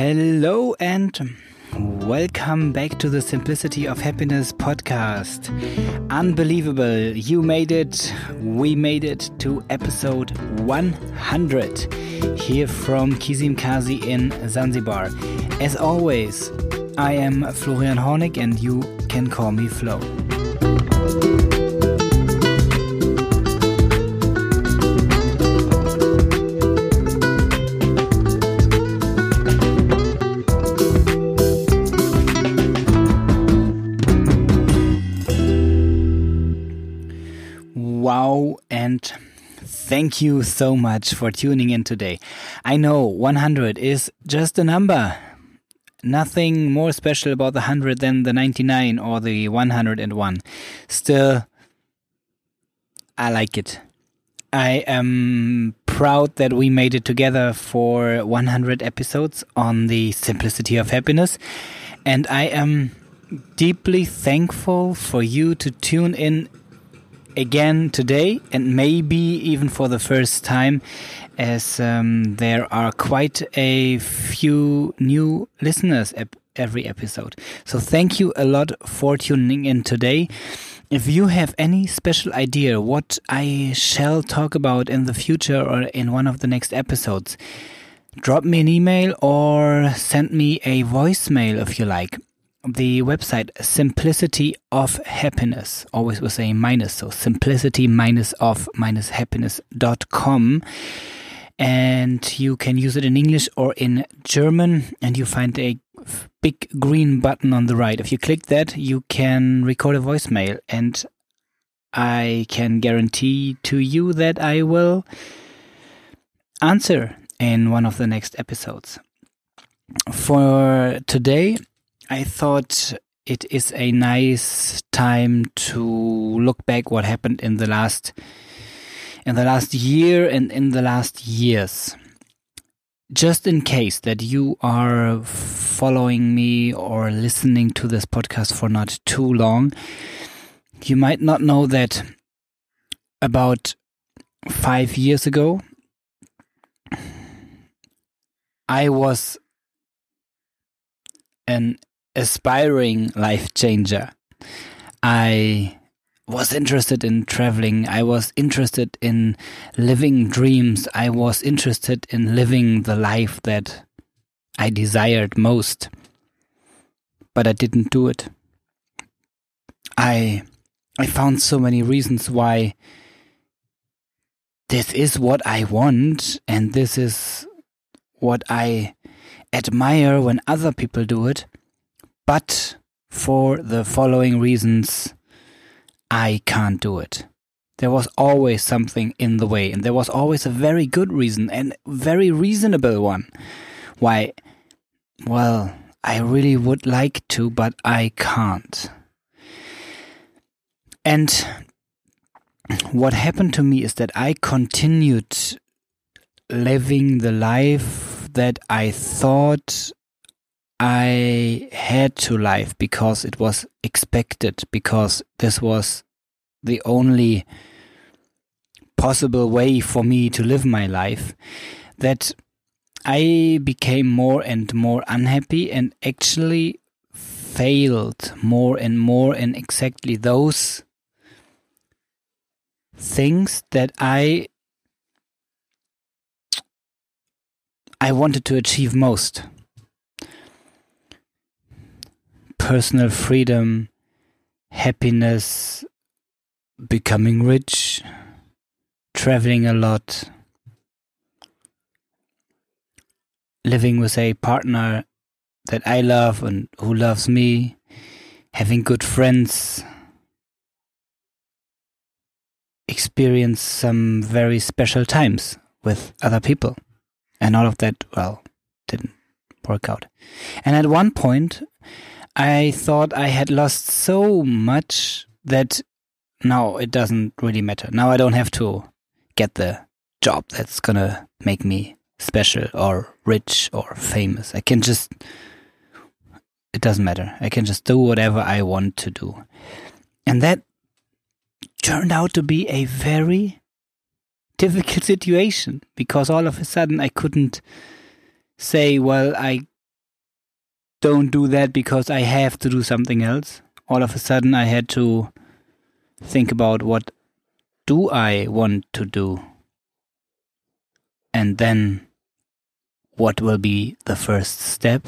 Hello and welcome back to the Simplicity of Happiness podcast. Unbelievable, you made it, we made it to episode 100 here from Kizimkazi in Zanzibar. As always, I am Florian Hornig and you can call me Floh. Thank you so much for tuning in today. I know 100 is just a number. Nothing more special about the 100 than the 99 or the 101. Still, I like it. I am proud that we made it together for 100 episodes on the simplicity of happiness. And I am deeply thankful for you to tune in again today and maybe even for the first time as um, there are quite a few new listeners ep every episode. So thank you a lot for tuning in today. If you have any special idea what I shall talk about in the future or in one of the next episodes, drop me an email or send me a voicemail if you like the website simplicity of happiness. Always was a minus so simplicity minus of minus happiness.com and you can use it in english or in german and you find a big green button on the right. If you click that you can record a voicemail and i can guarantee to you that i will answer in one of the next episodes. For today I thought it is a nice time to look back what happened in the last in the last year and in the last years. Just in case that you are following me or listening to this podcast for not too long, you might not know that about five years ago, I was an aspiring life changer. I was interested in traveling. I was interested in living dreams. I was interested in living the life that I desired most. But I didn't do it. I I found so many reasons why this is what I want and this is what I admire when other people do it but for the following reasons, I can't do it. There was always something in the way, and there was always a very good reason and very reasonable one. Why, well, I really would like to, but I can't. And what happened to me is that I continued living the life that I thought I had to live because it was expected, because this was the only possible way for me to live my life, that I became more and more unhappy and actually failed more and more in exactly those things that I I wanted to achieve most. Personal freedom, happiness, becoming rich, traveling a lot, living with a partner that I love and who loves me, having good friends, experience some very special times with other people. And all of that, well, didn't work out. And at one point, I thought I had lost so much that now it doesn't really matter. Now I don't have to get the job that's gonna make me special or rich or famous. I can just, it doesn't matter. I can just do whatever I want to do. And that turned out to be a very difficult situation because all of a sudden I couldn't say, well, I don't do that because I have to do something else. All of a sudden, I had to think about what do I want to do? And then what will be the first step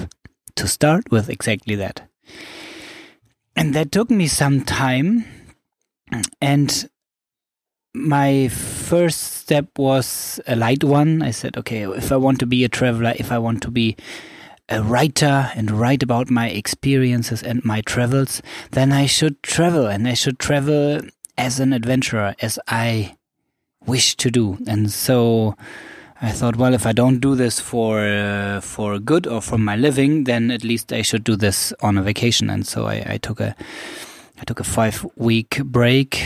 to start with exactly that? And that took me some time. And my first step was a light one. I said, okay, if I want to be a traveler, if I want to be a writer and write about my experiences and my travels, then I should travel and I should travel as an adventurer as I wish to do. And so I thought, well, if I don't do this for uh, for good or for my living, then at least I should do this on a vacation. And so I, I took a I took a five week break,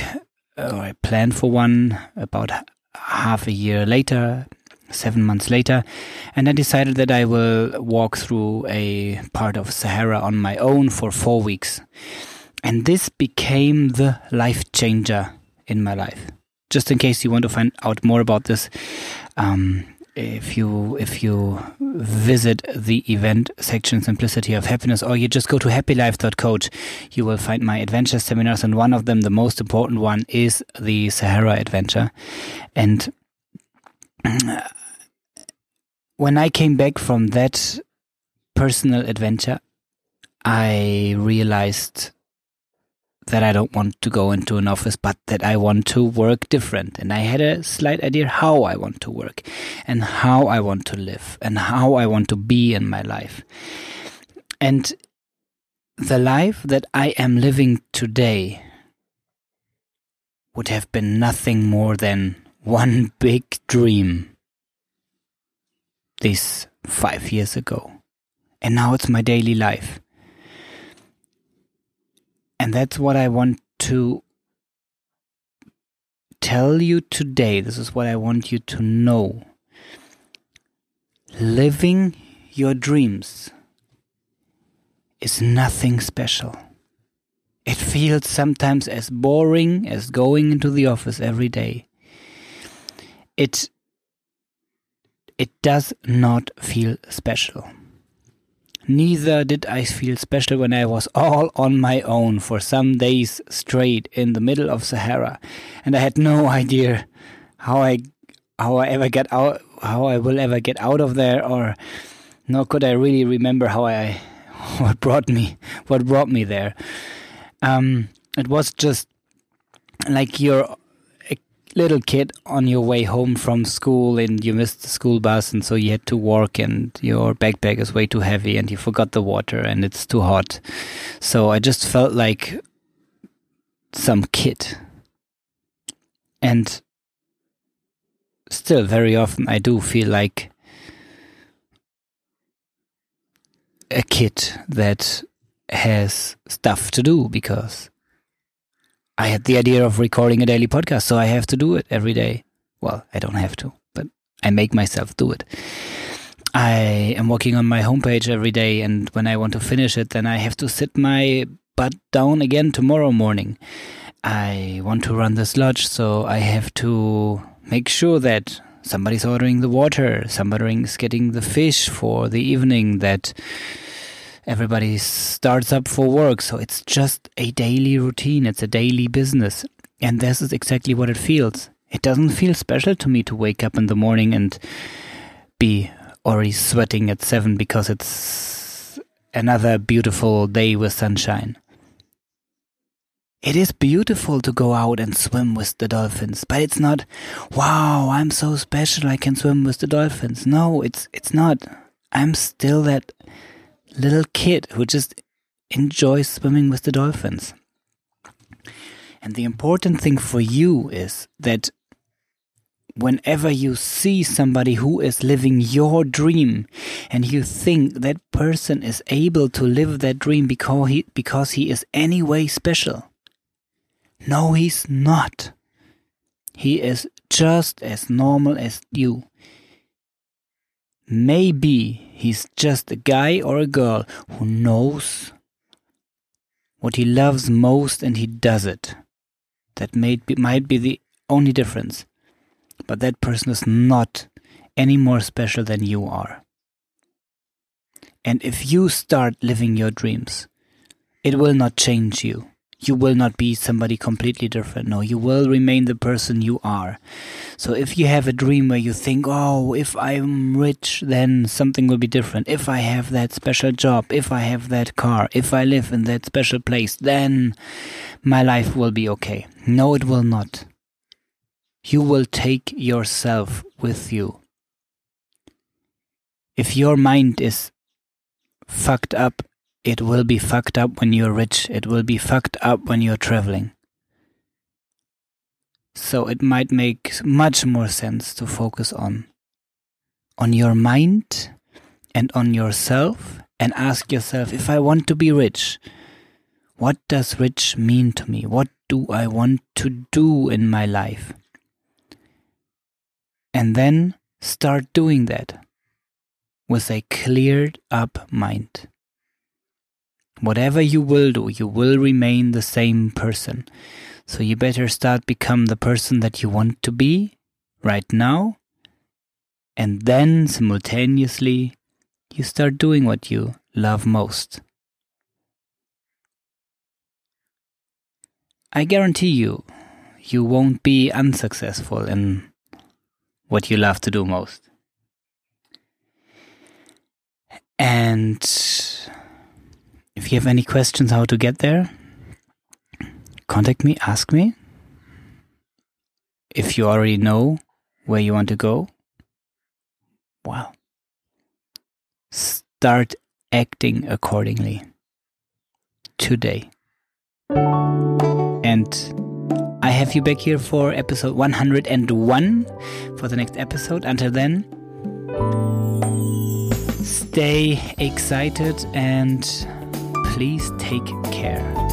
or I planned for one about half a year later, seven months later, and I decided that I will walk through a part of Sahara on my own for four weeks. And this became the life changer in my life. Just in case you want to find out more about this, um, if you if you visit the event section simplicity of happiness or you just go to happylife.coach you will find my adventure seminars and one of them the most important one is the sahara adventure and when i came back from that personal adventure i realized that I don't want to go into an office, but that I want to work different. And I had a slight idea how I want to work and how I want to live and how I want to be in my life. And the life that I am living today would have been nothing more than one big dream this five years ago. And now it's my daily life. And that's what I want to tell you today. This is what I want you to know. Living your dreams is nothing special. It feels sometimes as boring as going into the office every day. It it does not feel special. Neither did I feel special when I was all on my own for some days straight in the middle of Sahara, and I had no idea how I how I ever get out how I will ever get out of there, or nor could I really remember how I what brought me what brought me there. Um, it was just like you're little kid on your way home from school and you missed the school bus and so you had to walk and your backpack is way too heavy and you forgot the water and it's too hot. So I just felt like some kid. And still very often I do feel like a kid that has stuff to do because I had the idea of recording a daily podcast, so I have to do it every day. Well, I don't have to, but I make myself do it. I am working on my homepage every day, and when I want to finish it, then I have to sit my butt down again tomorrow morning. I want to run this lodge, so I have to make sure that somebody's ordering the water, somebody's getting the fish for the evening, that everybody starts up for work. So it's just a daily routine, it's a daily business. And this is exactly what it feels. It doesn't feel special to me to wake up in the morning and be already sweating at seven because it's another beautiful day with sunshine. It is beautiful to go out and swim with the dolphins, but it's not, wow, I'm so special I can swim with the dolphins. No, it's it's not. I'm still that little kid who just enjoys swimming with the dolphins. And the important thing for you is that whenever you see somebody who is living your dream and you think that person is able to live that dream because he, because he is anyway special. No, he's not. He is just as normal as you. Maybe he's just a guy or a girl who knows what he loves most and he does it. That may be, might be the only difference. But that person is not any more special than you are. And if you start living your dreams, it will not change you. You will not be somebody completely different. No, you will remain the person you are. So if you have a dream where you think, oh, if I'm rich, then something will be different. If I have that special job, if I have that car, if I live in that special place, then my life will be okay. No, it will not. You will take yourself with you. If your mind is fucked up it will be fucked up when you're rich. It will be fucked up when you're traveling. So it might make much more sense to focus on on your mind and on yourself and ask yourself if I want to be rich, what does rich mean to me? What do I want to do in my life? And then start doing that with a cleared up mind. Whatever you will do, you will remain the same person. So you better start become the person that you want to be right now. And then simultaneously, you start doing what you love most. I guarantee you, you won't be unsuccessful in what you love to do most. And if you have any questions how to get there, contact me, ask me. If you already know where you want to go, well, start acting accordingly today. And I have you back here for episode 101 for the next episode. Until then, stay excited and please take care.